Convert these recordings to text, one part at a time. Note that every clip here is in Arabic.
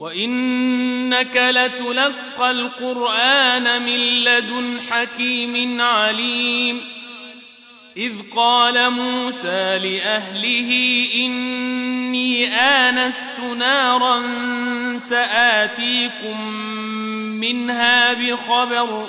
وإنك لتلقى القرآن من لدن حكيم عليم إذ قال موسى لأهله إني آنست نارا سآتيكم منها بخبر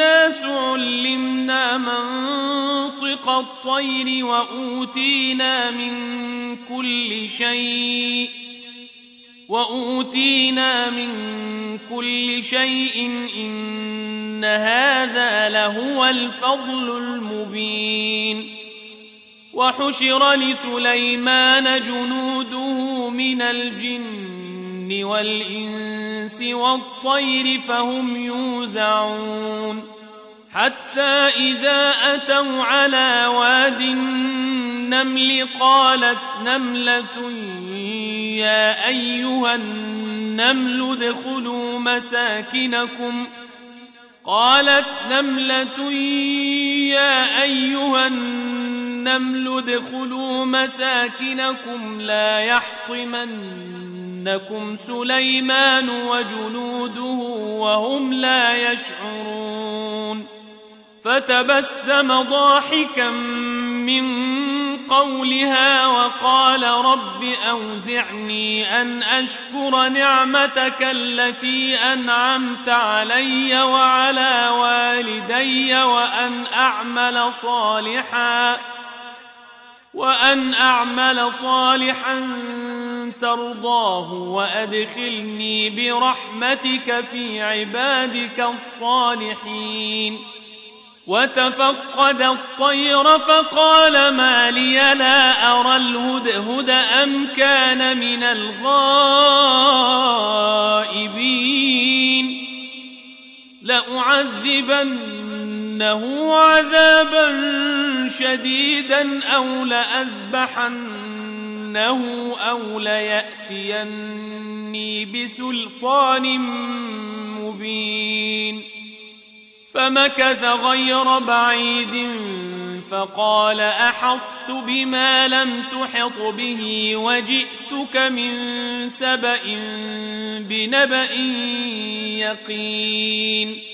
علمنا منطق الطير وأوتينا من كل شيء وأوتينا من كل شيء إن هذا لهو الفضل المبين وحشر لسليمان جنوده من الجن والإنس والطير فهم يوزعون. حتى إذا أتوا على واد النمل قالت نملة يا أيها النمل ادخلوا مساكنكم. قالت نملة يا أيها النمل ادخلوا مساكنكم لا يحطمنكم سليمان وجنوده وهم لا يشعرون فتبسم ضاحكا من قولها وقال رب أوزعني أن أشكر نعمتك التي أنعمت علي وعلى والدي وأن أعمل صالحا وأن أعمل صالحا ترضاه وأدخلني برحمتك في عبادك الصالحين. وتفقد الطير فقال ما لي لا أرى الهدهد أم كان من الغائبين. لأعذبنه عذابا شديدا أو لأذبحنه أو ليأتيني بسلطان مبين فمكث غير بعيد فقال أحطت بما لم تحط به وجئتك من سبأ بنبأ يقين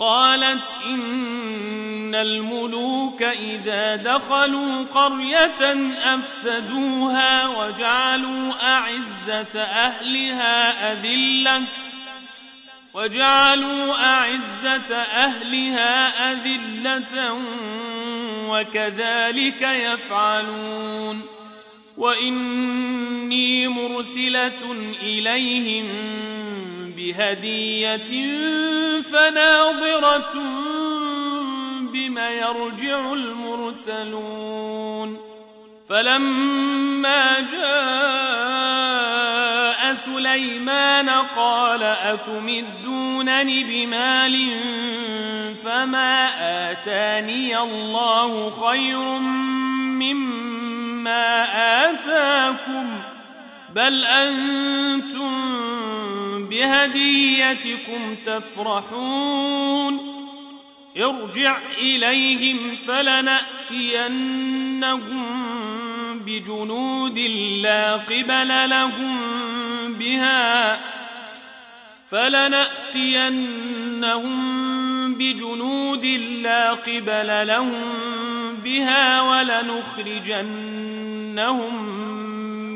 قالت إن الملوك إذا دخلوا قرية أفسدوها وجعلوا أعزة أهلها أذلة وجعلوا أعزة أهلها أذلة وكذلك يفعلون وإني مرسلة إليهم بهدية فناظرة بما يرجع المرسلون. فلما جاء سليمان قال أتمدونني بمال فما آتاني الله خير مما آتاكم؟ بل أنتم بهديتكم تفرحون ارجع إليهم فلنأتينهم بجنود لا قبل لهم بها فلنأتينهم بجنود لا قبل لهم بها ولنخرجنهم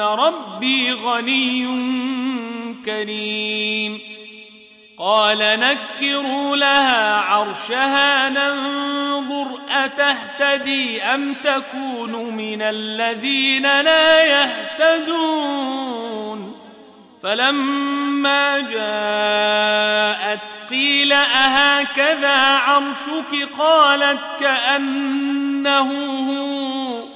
ربي غني كريم. قال نكروا لها عرشها ننظر أتهتدي أم تكون من الذين لا يهتدون. فلما جاءت قيل أهكذا عرشك؟ قالت كأنه هو.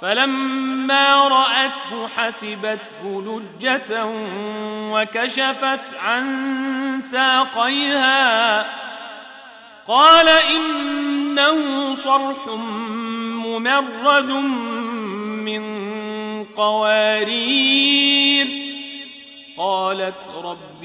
فلما رأته حسبته لجة وكشفت عن ساقيها قال إنه صرح ممرد من قوارير قالت رب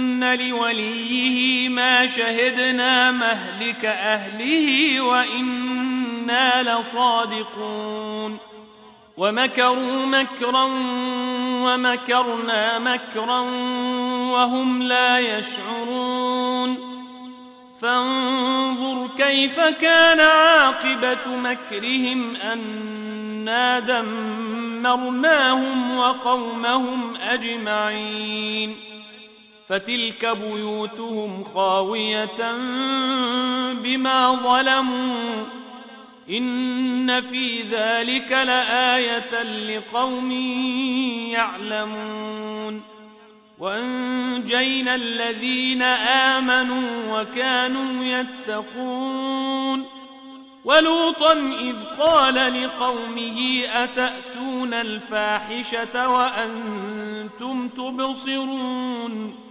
لوليه ما شهدنا مهلك أهله وإنا لصادقون ومكروا مكرا ومكرنا مكرا وهم لا يشعرون فانظر كيف كان عاقبة مكرهم أنا دمرناهم وقومهم أجمعين فتلك بيوتهم خاوية بما ظلموا. إن في ذلك لآية لقوم يعلمون. وأنجينا الذين آمنوا وكانوا يتقون. ولوطا إذ قال لقومه أتأتون الفاحشة وأنتم تبصرون؟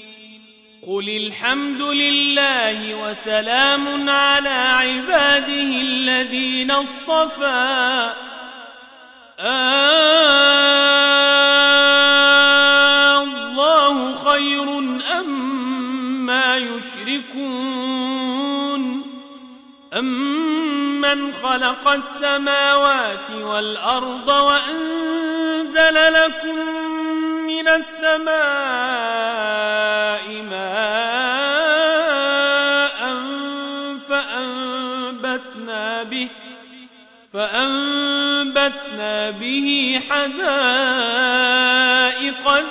قل الحمد لله وسلام على عباده الذين اصطفى. الله خير أم ما يشركون. أمن خلق السماوات والأرض وأنزل لكم من السماء ماء فأنبتنا به فأنبتنا به حدائق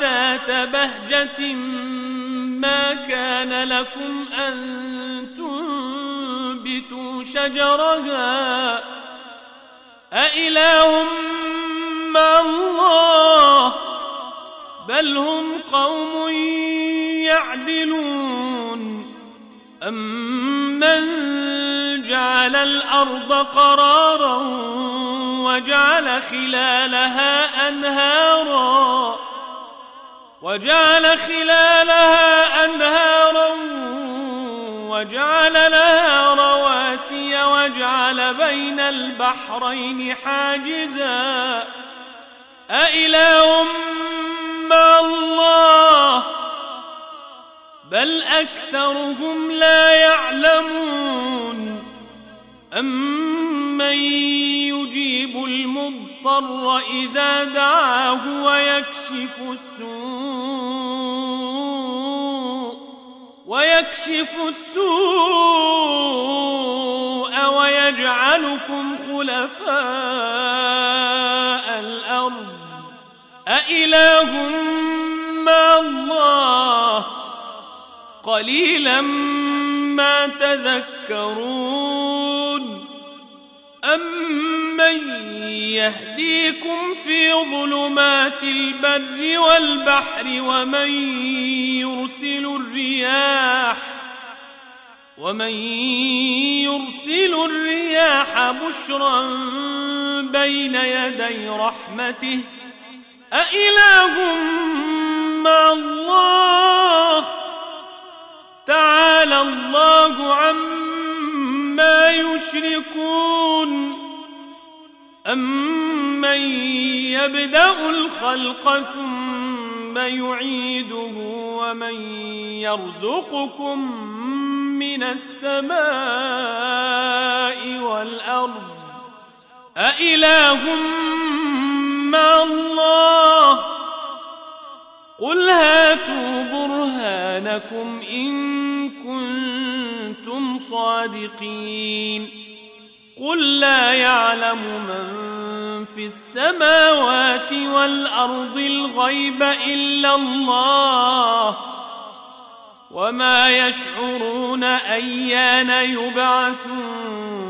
ذات بهجة ما كان لكم أن تنبتوا شجرها أإله مع الله بل هم قوم يعدلون. أمن جعل الأرض قرارا وجعل خلالها أنهارا؟ وجعل خلالها أنهارا وجعل لها رواسي وجعل بين البحرين حاجزا. أإله مع الله بل أكثرهم لا يعلمون. أمن يجيب المضطر إذا دعاه ويكشف السوء ويكشف السوء ويجعلكم خلفاء. أإله مع الله؟ قليلا ما تذكرون. أمن يهديكم في ظلمات البر والبحر ومن يرسل الرياح؟ ومن يرسل الرياح بشرا بين يدي رحمته أإله مع الله؟ تعالى الله عما يشركون. أمن يبدأ الخلق ثم يعيده ومن يرزقكم من السماء والأرض؟ أإله برهانكم إن كنتم صادقين. قل لا يعلم من في السماوات والأرض الغيب إلا الله وما يشعرون أيان يبعثون.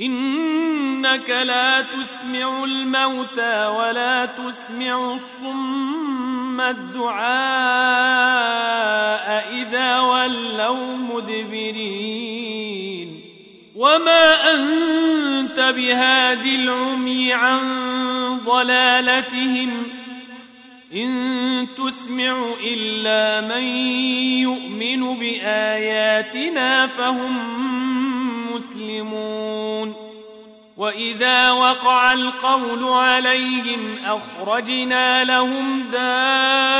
إنك لا تسمع الموتى ولا تسمع الصم الدعاء إذا ولوا مدبرين. وما أنت بهاد العمي عن ضلالتهم. إن تسمع إلا من يؤمن بآياتنا فهم واذا وقع القول عليهم اخرجنا لهم دابه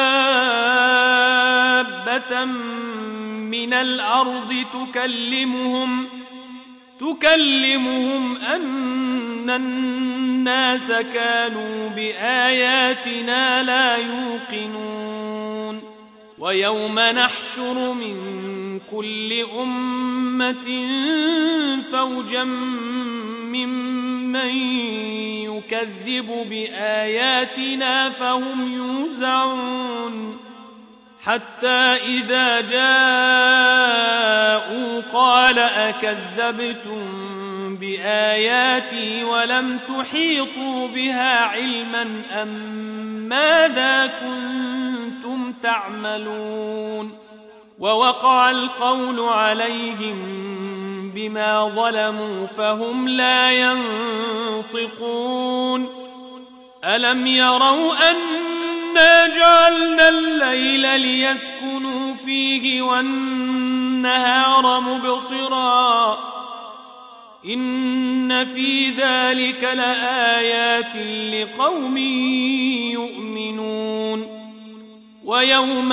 من الأرض تكلمهم تكلمهم ان الناس كانوا باياتنا لا يوقنون ويوم نحشر من كل امه فوجا ممن يكذب باياتنا فهم يوزعون حتى اذا جاءوا قال اكذبتم باياتي ولم تحيطوا بها علما ام ماذا كنتم تعملون ووقع القول عليهم بما ظلموا فهم لا ينطقون. ألم يروا أنا جعلنا الليل ليسكنوا فيه والنهار مبصرا. إن في ذلك لآيات لقوم يؤمنون. ويوم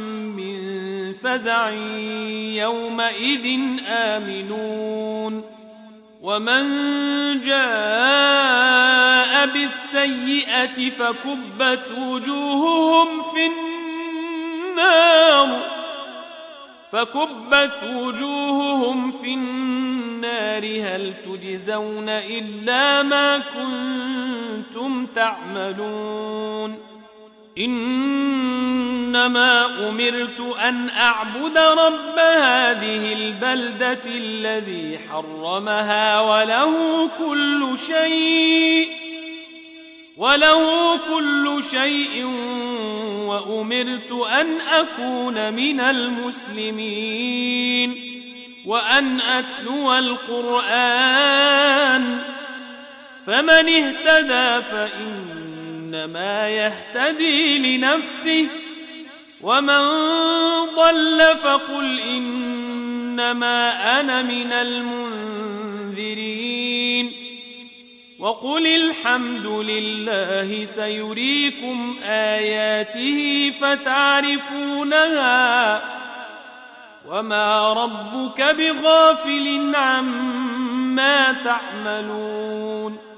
فزع يومئذ آمنون ومن جاء بالسيئة فكبت وجوههم في النار فكبت وجوههم في النار هل تجزون إلا ما كنتم تعملون إنما أمرت أن أعبد رب هذه البلدة الذي حرمها وله كل شيء وله كل شيء وأمرت أن أكون من المسلمين وأن أتلو القرآن فمن اهتدى فإنما يهتدي لنفسه ومن ضل فقل إنما أنا من المنذرين. وقل الحمد لله سيريكم آياته فتعرفونها وما ربك بغافل عما تعملون.